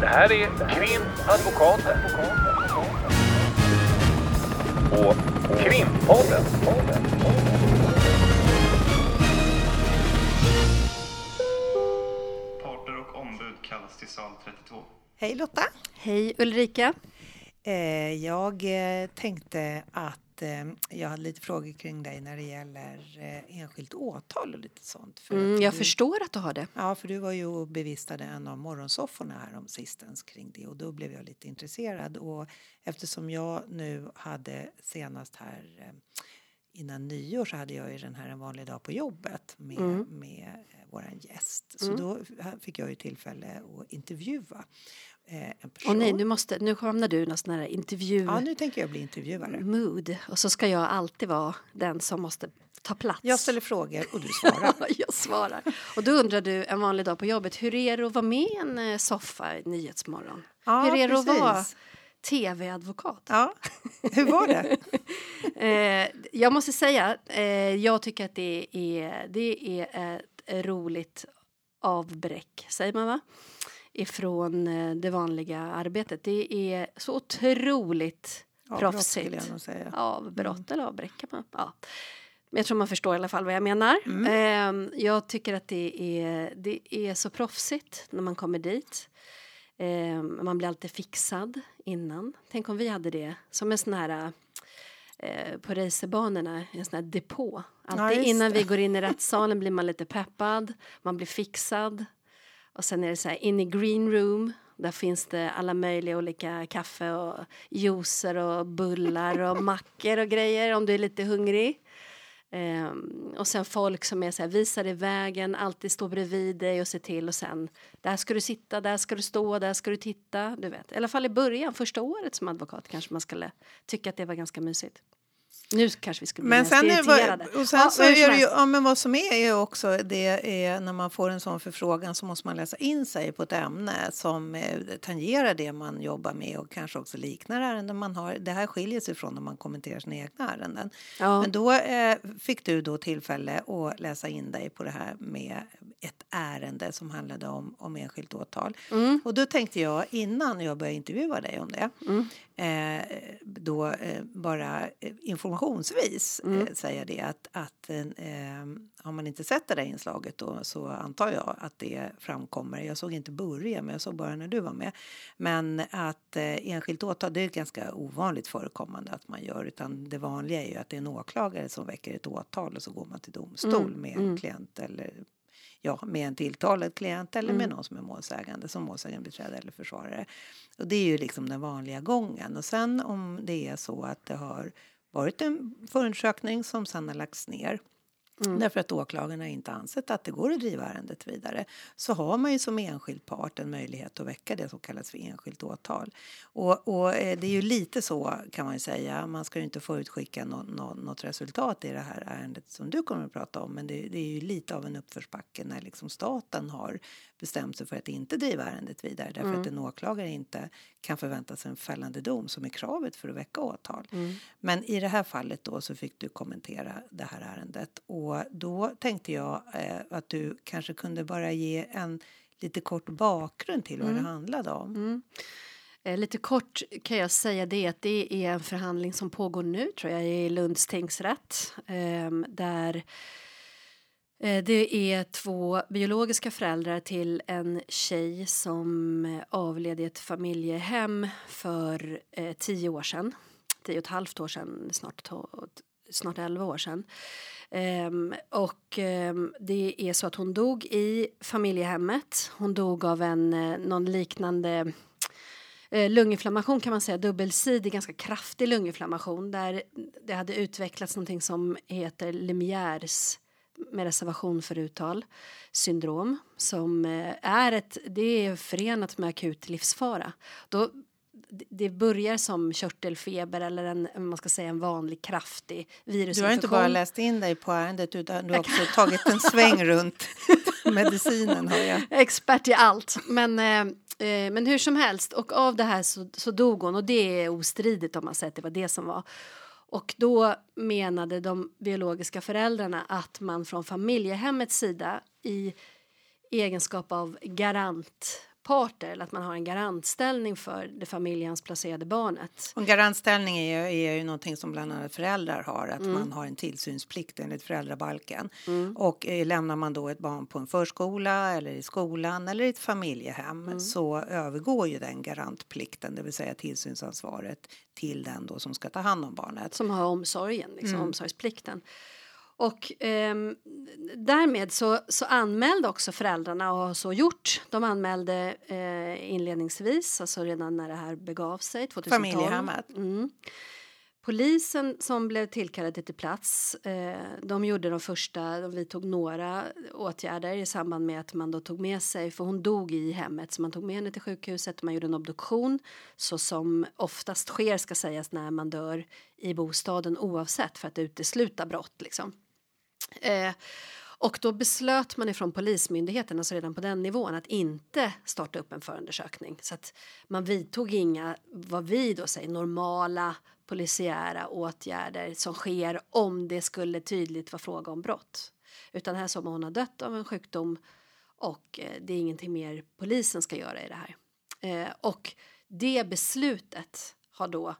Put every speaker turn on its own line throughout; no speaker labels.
Det här är Krimadvokaten. Och Krimpodden.
Parter och ombud kallas till sal 32.
Hej Lotta!
Hej Ulrika.
Eh, jag eh, tänkte att eh, jag hade lite frågor kring dig när det gäller eh, enskilt åtal och lite sånt. För
Mm, jag
du,
förstår att du har det.
Ja, för du var ju och bevistade en av morgonsofforna här om sistens kring det och då blev jag lite intresserad och eftersom jag nu hade senast här eh, innan nyår så hade jag ju den här en vanlig dag på jobbet med,
Mm.
med eh, våran gäst. Så då fick jag ju tillfälle att intervjua eh, en person.
Och nej, nu, måste, nu hamnar du sån här intervju
Ja, nu tänker jag bli intervjuare.
mood och så ska jag alltid vara den som måste ta plats.
Jag ställer frågor och du svarar.
jag svarar. Och då undrar du en vanlig dag på jobbet, hur är det att vara med i en eh, soffa i Nyhetsmorgon?
Ja,
hur är det att vara
precis.
Tv-advokat?
Ja, hur var det?
Eh, jag måste säga, eh, jag tycker att det är, det är ett roligt avbräck, säger man va? Ifrån eh, det vanliga arbetet. Det är så otroligt
Avbrott skulle
proffsigt.
jag nog säga.
Avbrott eller avbräck kan man. Ja. Men jag tror man förstår i alla fall vad jag menar. Eh, jag tycker att det är, det är så proffsigt när man kommer dit. Eh, man blir alltid fixad innan. Tänk om vi hade det som en sån här eh, på racerbanorna, en sån här depå. Alltid
just
innan
det.
vi går in i rättssalen blir man lite peppad, man blir fixad. Och sen är det så här in i green room. Där finns det alla möjliga olika kaffe och juicer och bullar och mackor och grejer om du är lite hungrig. Ehm, och sen folk som är så här, visar dig vägen, alltid står bredvid dig och ser till och sen där ska du sitta, där ska du stå, där ska du titta. Du vet, i alla fall i början, första året som advokat kanske man skulle tycka att det var ganska mysigt. Nu kanske vi skulle bli
Men sen
irriterade.
vad, och sen
Ja,
så är det ju, ja, men vad som är är också det är när man får en sån förfrågan så måste man läsa in sig på ett ämne som eh, tangerar det man jobbar med och kanske också liknar ärenden man har. Det här skiljer sig från när man kommenterar sina egna ärenden.
Ja.
Men då eh, fick du då tillfälle att läsa in dig på det här med ett ärende som handlade om, om enskilt åtal.
Mm.
Och då tänkte jag innan jag började intervjua dig om det eh, då eh, bara eh, informationsvis
Mm.
eh, säga det att, att eh, har man inte sett det där inslaget då så antar jag att det framkommer. Jag såg inte början men jag såg bara när du var med. Men att eh, enskilt åtal det är ganska ovanligt förekommande att man gör utan det vanliga är ju att det är en åklagare som väcker ett åtal och så går man till domstol med en klient eller ja, med en tilltalad klient eller med någon som är målsägande som målsägandebiträde eller försvarare. Och det är ju liksom den vanliga gången. Och sen om det är så att det har varit en förundersökning som sen har lagts ner Mm. Därför att åklagarna inte ansett att det går att driva ärendet vidare så har man ju som enskild part en möjlighet att väcka det som kallas för enskilt åtal. Och, och eh, det är ju lite så kan man ju säga. Man ska ju inte förutskicka no, no, något resultat i det här ärendet som du kommer att prata om. Men det, det är ju lite av en uppförsbacke när liksom staten har bestämt sig för att inte driva ärendet vidare därför att en åklagare inte kan förvänta sig en fällande dom som är kravet för att väcka åtal. Men i det här fallet då så fick du kommentera det här ärendet. Och då tänkte jag eh, att du kanske kunde bara ge en lite kort bakgrund till vad det handlade om.
Eh, Lite kort kan jag säga det att det är en förhandling som pågår nu tror jag i Lunds tingsrätt ehm, där Eh, det är två biologiska föräldrar till en tjej som eh, avled i ett familjehem för eh, tio år sedan. Tio och ett halvt år sedan, snart, snart elva år sedan. Ehm, och ehm, det är så att hon dog i familjehemmet. Hon dog av en någon liknande lunginflammation kan man säga, dubbelsidig, ganska kraftig lunginflammation där det hade utvecklats någonting som heter Lemierres med reservation för uttal syndrom som eh, är ett, det är förenat med akut livsfara. Då, det- börjar som körtelfeber eller en, man ska säga en vanlig kraftig
Du
virusinfektion.
har inte bara läst in dig på ärendet utan du har också tagit en sväng runt medicinen har jag.
expert i allt. Men, eh, eh, men hur som helst, och av det här så, så dog hon och det är ostridigt om man säger att det var det som var. Och då menade de biologiska föräldrarna att man från familjehemmets sida i egenskap av garant garantparter eller att man har en garantställning för det familjehemsplacerade barnet.
Och en garantställning är, är ju någonting som bland annat föräldrar har, att man har en tillsynsplikt enligt föräldrabalken. Och eh, lämnar man då ett barn på en förskola eller i skolan eller i ett familjehem så övergår ju den garantplikten, det vill säga tillsynsansvaret, till den då som ska ta hand om barnet.
som har omsorgen, liksom, omsorgsplikten. Och ehm, därmed så, så anmälde också föräldrarna och har så gjort. De anmälde eh, inledningsvis, alltså redan när det här begav sig, 2012.
Familjehemmet.
Mm. Polisen som blev tillkallade till plats, eh, de gjorde de första, de vidtog några åtgärder i samband med att man då tog med sig, för hon dog i hemmet, så man tog med henne till sjukhuset man gjorde en obduktion, så som oftast sker ska sägas när man dör i bostaden oavsett för att utesluta brott liksom. Eh, och då beslöt man ifrån Polismyndigheten, alltså redan på den nivån, att inte starta upp en förundersökning. Så att man vidtog inga, vad vi då säger, normala polisiära åtgärder som sker om det skulle tydligt vara fråga om brott. Utan här som hon har dött av en sjukdom och eh, det är ingenting mer polisen ska göra i det här. Eh, och det beslutet har då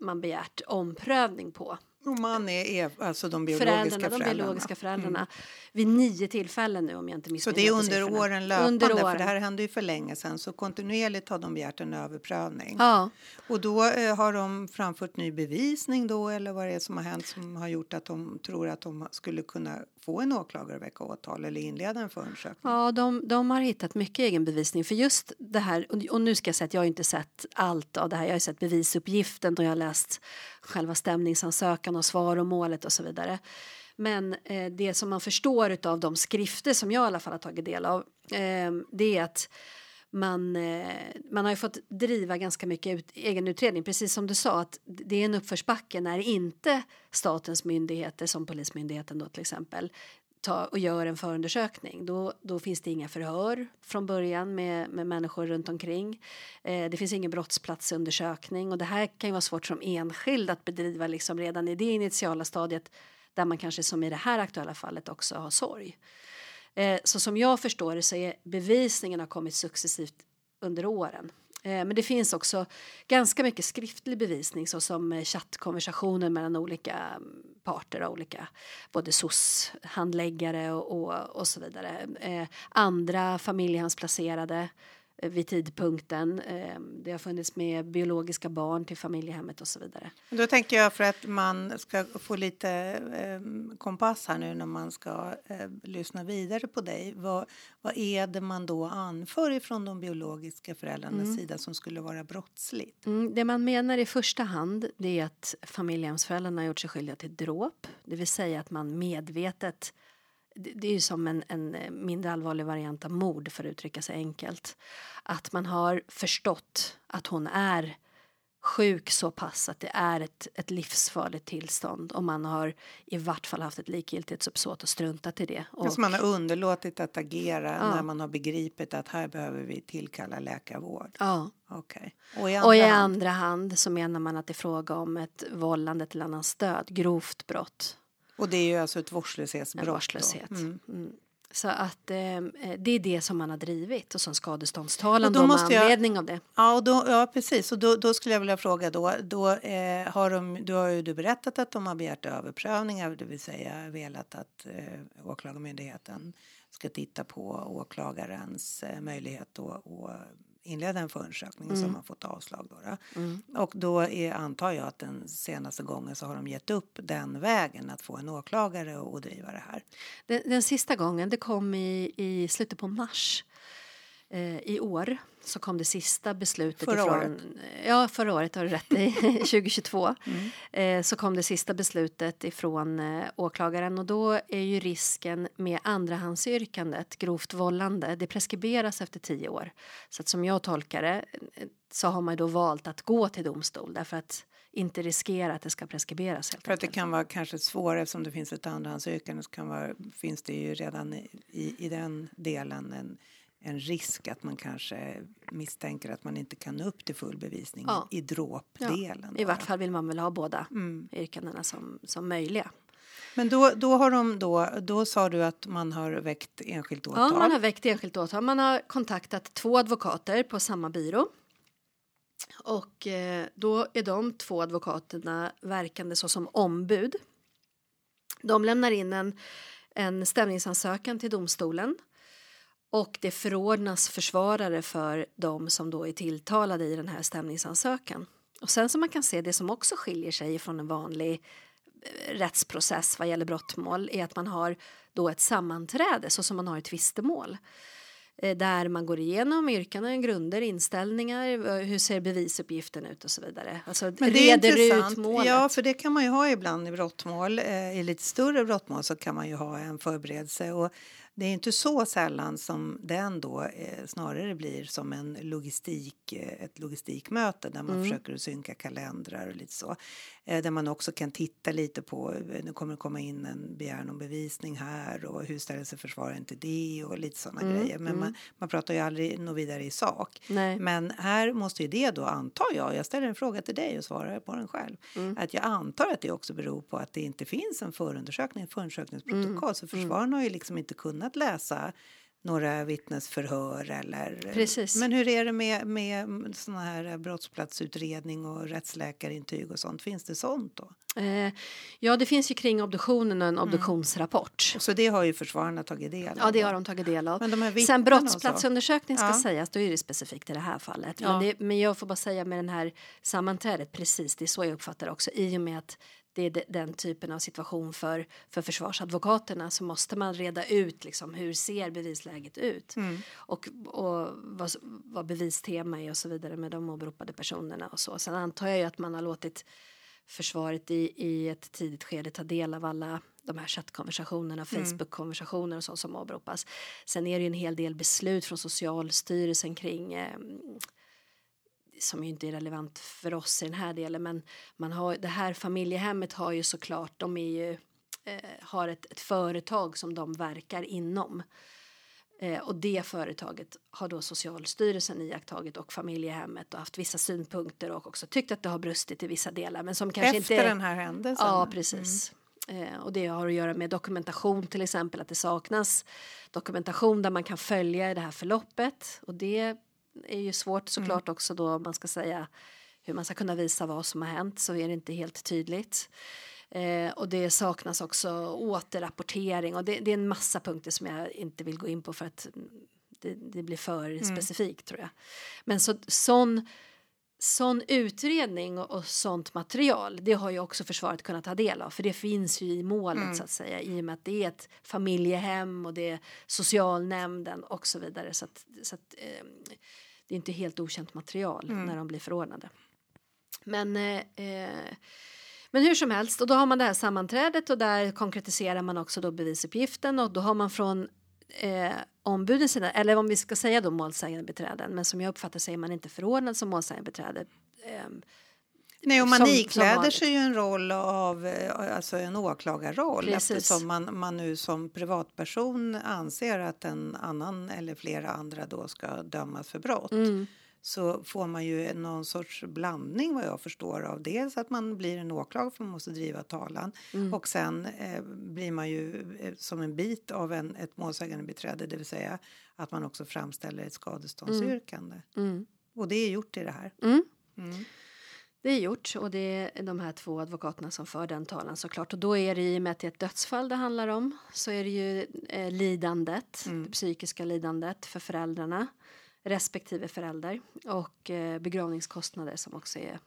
man begärt omprövning på
och man är, är alltså de biologiska
föräldrarna,
föräldrarna.
de biologiska föräldrarna vid nio tillfällen nu om jag inte
Så
missminner
det är
mig på
under åren löpande,
Under
för
åren.
det här hände ju för länge sedan så kontinuerligt har de begärt en överprövning.
Ja,
Och då eh, har de framfört ny bevisning då eller vad det är som har hänt som har gjort att de tror att de skulle kunna få en åklagare att väcka åtal eller inleda en förundersökning.
ja de, de har hittat mycket egen bevisning för just det här och- nu ska jag säga att jag har inte sett allt av det här. Jag har ju sett bevisuppgiften och jag har läst själva stämningsansökan och svar och målet och så vidare. Men eh, det som man förstår av de skrifter som jag i alla fall har tagit del av eh, det är att man, eh, man har ju fått driva ganska mycket ut, egen utredning. Precis som du sa, att det är en uppförsbacke när inte statens myndigheter som Polismyndigheten då till exempel tar och gör en förundersökning. Då, då finns det inga förhör från början med, med människor runt omkring. Eh, det finns ingen brottsplatsundersökning och det här kan ju vara svårt som enskild att bedriva liksom redan i det initiala stadiet där man kanske som i det här aktuella fallet också har sorg. Eh, så som jag förstår det så är bevisningen har kommit successivt under åren. Eh, men det finns också ganska mycket skriftlig bevisning såsom eh, chattkonversationer mellan olika mm, parter och olika både SOS-handläggare och, och, och så vidare. Eh, andra familjehemsplacerade eh, vid tidpunkten. Eh, det har funnits med biologiska barn till familjehemmet och så vidare.
Då tänker jag för att man ska få lite eh, kompass här nu när man ska eh, lyssna vidare på dig. Vad, vad är det man då anför ifrån de biologiska föräldrarnas sida som skulle vara brottsligt?
Mm, det man menar i första hand det är att familjehemsföräldrarna har gjort sig skyldiga till dråp. Det vill säga att man medvetet det är ju som en, en eh, mindre allvarlig variant av mord för att uttrycka sig enkelt. Att man har förstått att hon är sjuk så pass att det är ett, ett livsfarligt tillstånd och man har i vart fall haft ett likgiltighetsuppsåt och struntat i det. Och,
Alltså man har underlåtit att agera
Ja.
när man har begripit att här behöver vi tillkalla läkarvård.
ja.
Okej. Och i
och i
andra hand?
andra hand så menar man att det är fråga om ett vållande till annans död, grovt brott.
Och det är ju alltså ett vårdslöshetsbrott.
En vårdslöshet.
Mm.
Mm. Så att eh, det är det som man har drivit och som skadeståndstalan
då
då med
måste jag-
anledning av det.
Ja, och då, ja, precis. Och då, då skulle jag vilja fråga då. då eh, har de, då har ju du berättat att de har begärt överprövningar, det vill säga velat att eh, Åklagarmyndigheten ska titta på åklagarens eh, möjlighet att inleda en förundersökning som har fått avslag. Då, då. Och då är, antar jag att den senaste gången så har de gett upp den vägen att få en åklagare att driva det här.
Den, den sista gången, det kom i, i slutet på mars i år. Så kom det sista beslutet
Förra
ifrån...
året.
Ja, förra året har du rätt i, 2022.
Mm.
Eh, så kom det sista beslutet ifrån eh, åklagaren och då är ju risken med andrahandsyrkandet, grovt vållande, det preskriberas efter tio år. Så att som jag tolkar det eh, så har man då valt att gå till domstol därför att inte riskera att det ska preskriberas helt
För att det kan vara kanske svårare eftersom det finns ett andrahandsyrkande så kan vara, finns det ju redan i, i, i den delen en, en risk att man kanske misstänker att man inte kan nå upp till full bevisning
Ja.
i dråpdelen.
I
då,
vart fall vill man väl ha båda
Mm.
yrkandena som, som möjliga.
Men då, då har de då, då sa du att man har väckt enskilt åtal.
Ja, man har väckt enskilt åtal. Man har kontaktat två advokater på samma byrå. Och eh, då är de två advokaterna verkande såsom ombud. De lämnar in en, en stämningsansökan till domstolen och det förordnas försvarare för de som då är tilltalade i den här stämningsansökan. Och sen som man kan se, det som också skiljer sig från en vanlig eh, rättsprocess vad gäller brottmål är att man har då ett sammanträde så som man har ett tvistemål eh, där man går igenom yrkanden, grunder, inställningar, eh, hur ser bevisuppgiften ut och så vidare. Alltså
Men det är
reder ut
intressant.
målet.
Ja, för det kan man ju ha ibland i brottmål. I lite större brottmål så kan man ju ha en förberedelse. Och det är inte så sällan som den då eh, snarare blir som en logistik, eh, ett logistikmöte där man försöker att synka kalendrar och lite så. Eh, där man också kan titta lite på, eh, nu kommer det komma in en begäran om bevisning här och hur ställer sig försvararen till det och lite sådana grejer. Men man, man pratar ju aldrig något vidare i sak.
Nej.
Men här måste ju det då, antar jag, jag ställer en fråga till dig och svarar på den själv, att jag antar att det också beror på att det inte finns en förundersökning, förundersökningsprotokoll, så försvaren har ju liksom inte kunnat läsa några vittnesförhör eller...
Precis.
Men hur är det med, med såna här brottsplatsutredning och rättsläkarintyg och sånt? Finns det sånt då?
Eh, ja, det finns ju kring obduktionen
Mm.
en obduktionsrapport.
Så det har ju försvararna tagit del av?
Ja, det har de tagit del av.
Men de här
Sen brottsplatsundersökning ska
Ja.
sägas, då är det specifikt i det här fallet.
Ja.
Men, det, men jag får bara säga med den här sammanträdet, precis det är så jag uppfattar det också, i och med att det är de- den typen av situation för, för försvarsadvokaterna så måste man reda ut liksom, hur ser bevisläget ut
Mm.
och, och vad, vad bevistema är och så vidare med de åberopade personerna och så. Sen antar jag ju att man har låtit försvaret i, i ett tidigt skede ta del av alla de här chattkonversationerna, Facebook-konversationer och så som åberopas. Sen är det ju en hel del beslut från Socialstyrelsen kring eh, som ju inte är relevant för oss i den här delen men man har, det här familjehemmet har ju såklart, de är ju, eh, har ett, ett företag som de verkar inom. Eh, och det företaget har då Socialstyrelsen iakttagit och familjehemmet och haft vissa synpunkter och också tyckt att det har brustit i vissa delar men som kanske
Efter
inte
den här händelsen?
Ja, precis. Eh, och det har att göra med dokumentation till exempel, att det saknas dokumentation där man kan följa det här förloppet. Och det är ju svårt såklart också då man ska säga hur man ska kunna visa vad som har hänt så är det inte helt tydligt. Eh, och det saknas också återrapportering och det, det är en massa punkter som jag inte vill gå in på för att mm, det, det blir för specifikt tror jag. Men så, sån sån utredning och, och sånt material det har ju också försvaret kunnat ta del av. För det finns ju i målet så att säga i och med att det är ett familjehem och det är socialnämnden och så vidare. Så att, så att eh, det är inte helt okänt material när de blir förordnade. Men eh, eh, men hur som helst, och då har man det här sammanträdet och där konkretiserar man också då bevisuppgiften och då har man från eh, ombudens sida, eller om vi ska säga då målsägande beträden, men som jag uppfattar är man inte förordnad som målsägande beträde. Eh,
Nej, och man
som- som
ikläder
vanligt.
sig ju en roll av eh, alltså en åklagarroll
Precis.
eftersom man, man nu som privatperson anser att en annan eller flera andra då ska dömas för brott.
mm,
Så får man ju någon sorts blandning vad jag förstår av dels att man blir en åklagare för man måste driva talan
mm.
och sen eh, blir man ju eh, som en bit av en, ett målsägande beträde det vill säga att man också framställer ett skadeståndsyrkande.
mm,
Och det är gjort i det här.
mm.
Mm.
Det är gjort och det är de här två advokaterna som för den talan såklart. Och då är det i och med att det är ett dödsfall det handlar om så är det ju eh, lidandet,
Mm.
det psykiska lidandet för föräldrarna respektive förälder och eh, begravningskostnader som också är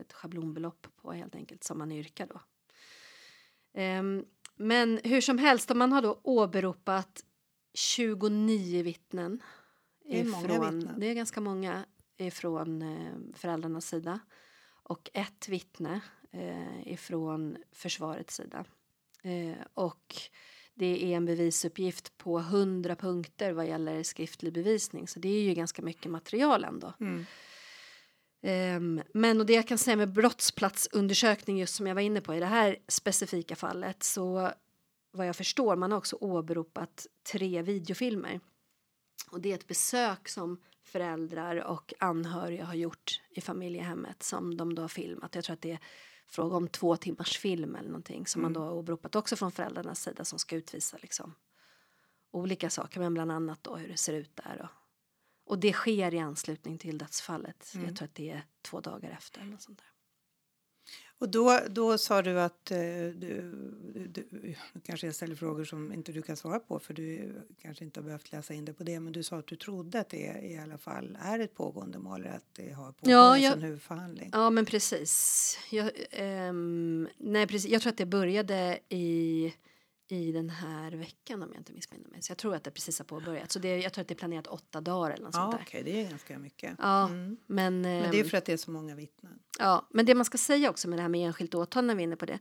ett schablonbelopp på helt enkelt som man yrkar då. Ehm, men hur som helst, man har då åberopat 29 vittnen.
Det är många
ifrån-
vittnen.
Det är ganska många ifrån eh, föräldrarnas sida och ett vittne eh, ifrån försvarets sida. Och det är en bevisuppgift på 100 punkter vad gäller skriftlig bevisning så det är ju ganska mycket material ändå.
Mm.
Ehm, men och det jag kan säga med brottsplatsundersökning just som jag var inne på i det här specifika fallet så vad jag förstår man har också åberopat tre videofilmer. Och det är ett besök som föräldrar och anhöriga har gjort i familjehemmet som de då har filmat. Jag tror att det är fråga om två timmars film eller någonting som
Mm.
man då har åberopat också från föräldrarnas sida som ska utvisa liksom olika saker, men bland annat då hur det ser ut där. Och, och det sker i anslutning till dödsfallet.
Mm.
Jag tror att det är två dagar efter. Eller sånt där.
Och då, då sa du att eh, du, du, nu kanske jag ställer frågor som inte du kan svara på för du kanske inte har behövt läsa in det på det men du sa att du trodde att det i alla fall är ett pågående mål eller att det har påbörjats
Ja, jag-
en huvudförhandling.
Ja, men precis. Jag, ehm, nej, precis. jag tror att det började i, i den här veckan om jag inte missminner mig. Så jag tror att det precis har påbörjat. Så det, jag tror att det är planerat åtta dagar eller något
Ja,
sånt där.
okej, det är ganska mycket.
Ja,
Mm.
men,
Men det är
ehm,
för att det är så många vittnen.
Ja, men det man ska säga också med det här med enskilt åtal när vi är inne på det.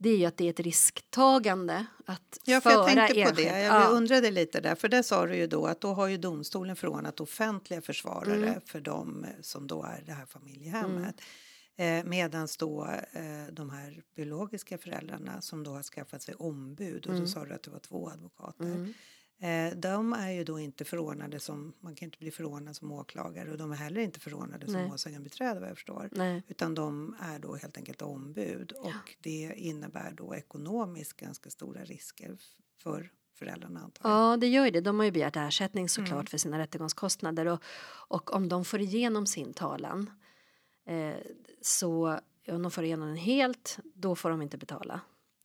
Det är ju att det är ett risktagande att
Ja, för
föra
jag tänkte på
enskilt.
det. Jag
ja.
undrade lite där, för där sa du ju då att då har ju domstolen förordnat offentliga försvarare
Mm.
för dem som då är det här familjehemmet. Eh, Medan då eh, de här biologiska föräldrarna som då har skaffat sig ombud och då sa du att det var två advokater.
Mm.
Eh, de är ju då inte förordnade som, man kan inte bli förordnad som åklagare och de är heller inte förordnade som målsägandebiträde vad jag förstår.
Nej.
Utan de är då helt enkelt ombud och det innebär då ekonomiskt ganska stora risker för föräldrarna antar jag.
Ja, det gör ju det. De har ju begärt ersättning såklart
Mm.
för sina rättegångskostnader och, och om de får igenom sin talan eh, så om de får igenom den helt, då får de inte betala.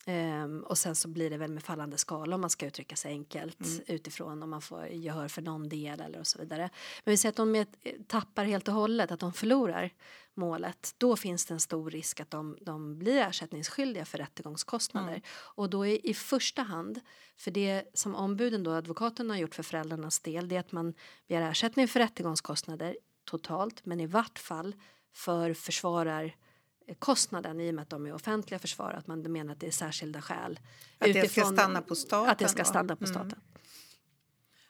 Ehm, och sen så blir det väl med fallande skala om man ska uttrycka sig enkelt
Mm.
utifrån om man får gehör för någon del eller och så vidare. Men vi säger att de är, tappar helt och hållet, att de förlorar målet, då finns det en stor risk att de, de blir ersättningsskyldiga för rättegångskostnader.
Mm.
Och då är i första hand, för det som ombuden då, advokaten har gjort för föräldrarnas del, det är att man begär ersättning för rättegångskostnader totalt, men i vart fall för försvararkostnaden i och med att de är offentliga försvarare, att man menar att det är särskilda skäl.
Att det ska
utifrån-
stanna på staten
Att det ska stanna på
Mm.
staten.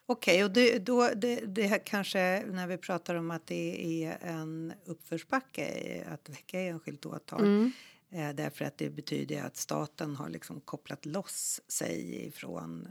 Okej, och det, då, det, det här kanske när vi pratar om att det är en uppförsbacke i att väcka enskilt åtal.
Mm.
Eh, därför att det betyder att staten har liksom kopplat loss sig ifrån,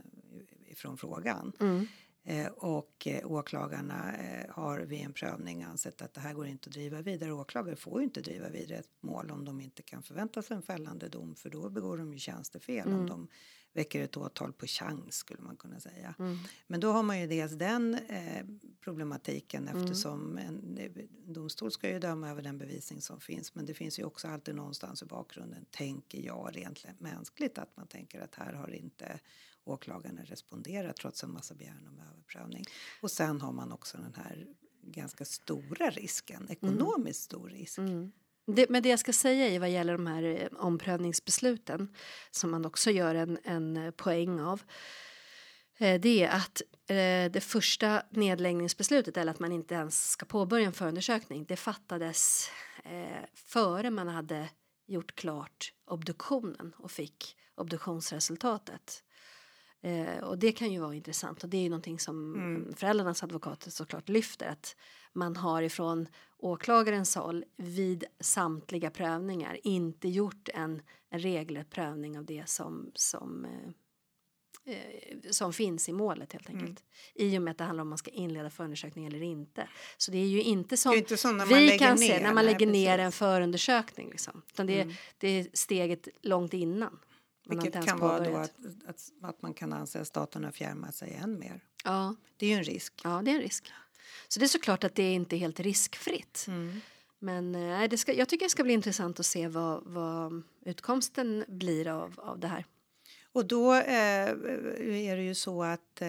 ifrån frågan.
Mm.
Eh, och eh, åklagarna eh, har vid en prövning ansett att det här går inte att driva vidare. Åklagare får ju inte driva vidare ett mål om de inte kan förvänta sig en fällande dom för då begår de ju tjänstefel om de väcker ett åtal på chans skulle man kunna säga.
Mm.
Men då har man ju dels den eh, problematiken eftersom en, domstol ska ju döma över den bevisning som finns men det finns ju också alltid någonstans i bakgrunden tänker jag rent mänskligt att man tänker att här har inte åklagarna responderat trots en massa begäran om överprövning. Och sen har man också den här ganska stora risken, ekonomiskt stor risk.
Mm. Det, men det jag ska säga i vad gäller de här eh, omprövningsbesluten som man också gör en, en eh, poäng av. Eh, det är att det första nedläggningsbeslutet eller att man inte ens ska påbörja en förundersökning. Det fattades före man hade gjort klart obduktionen och fick obduktionsresultatet. Eh, och det kan ju vara intressant och det är ju någonting som
Mm.
föräldrarnas advokater såklart lyfter att man har ifrån åklagarens håll vid samtliga prövningar inte gjort en, en regelrätt prövning av det som, som, eh, eh, som finns i målet helt enkelt. I och med att det handlar om man ska inleda förundersökning eller inte. Så det är ju inte som
inte
vi kan
ner.
se när man
nej,
lägger ner
precis.
en förundersökning. Liksom. Utan det, är,
Mm.
det är steget långt innan.
Vilket kan vara då att, att, att man kan anse att staten har fjärmat sig än mer.
Ja,
Det är ju en risk.
ja, det är en risk. Så det är såklart att det är inte helt riskfritt.
Mm.
Men eh, det ska, jag tycker det ska bli intressant att se vad, vad utkomsten blir av, av det här.
Och då eh, är det ju så att eh,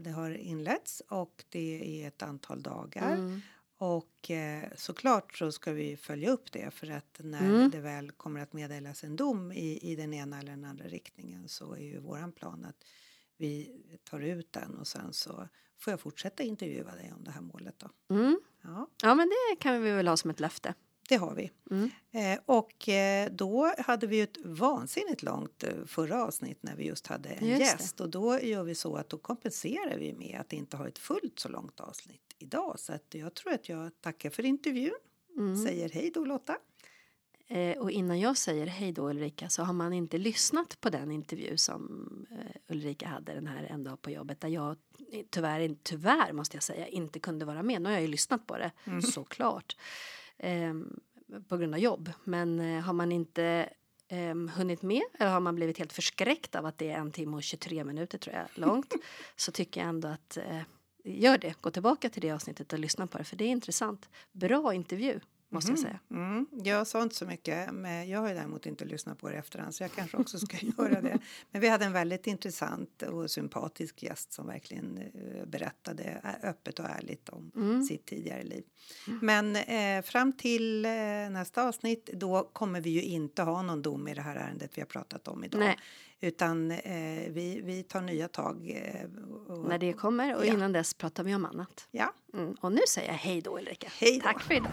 det har inletts och det är ett antal dagar.
Mm.
Och eh, såklart så ska vi följa upp det för att när
Mm.
det väl kommer att meddelas en dom i, i den ena eller den andra riktningen så är ju våran plan att vi tar ut den och sen så får jag fortsätta intervjua dig om det här målet då.
Mm.
Ja,
Ja, men det kan vi väl ha som ett löfte.
det har vi.
Mm.
Eh, och eh, då hade vi ju ett vansinnigt långt eh, förra avsnitt när vi just hade en
Just det.
gäst och då gör vi så att då kompenserar vi med att inte ha ett fullt så långt avsnitt idag så att jag tror att jag tackar för intervjun.
Mm.
Säger hej då Lotta.
Eh, och innan jag säger hej då Ulrika så har man inte lyssnat på den intervju som eh, Ulrika hade den här en dag på jobbet där jag eh, tyvärr, tyvärr måste jag säga inte kunde vara med. Nu har jag ju lyssnat på det såklart. Eh, på grund av jobb. Men eh, har man inte eh, hunnit med eller har man blivit helt förskräckt av att det är en timme och 23 minuter tror jag långt så tycker jag ändå att eh, gör det. Gå tillbaka till det avsnittet och lyssna på det för det är intressant. Bra intervju måste jag säga.
Mm. Jag sa inte så mycket, men jag har ju däremot inte lyssnat på det efterhand så jag kanske också ska göra det. Men vi hade en väldigt intressant och sympatisk gäst som verkligen eh, berättade ä- öppet och ärligt om
Mm.
sitt tidigare liv. Men eh, fram till eh, nästa avsnitt då kommer vi ju inte ha någon dom i det här ärendet vi har pratat om idag.
Nej.
Utan eh, vi, vi tar nya tag. Eh, och,
När det kommer och
ja.
innan dess pratar vi om annat.
Ja.
Mm. Och nu säger jag hej då Ulrika.
Hej då.
Tack för idag.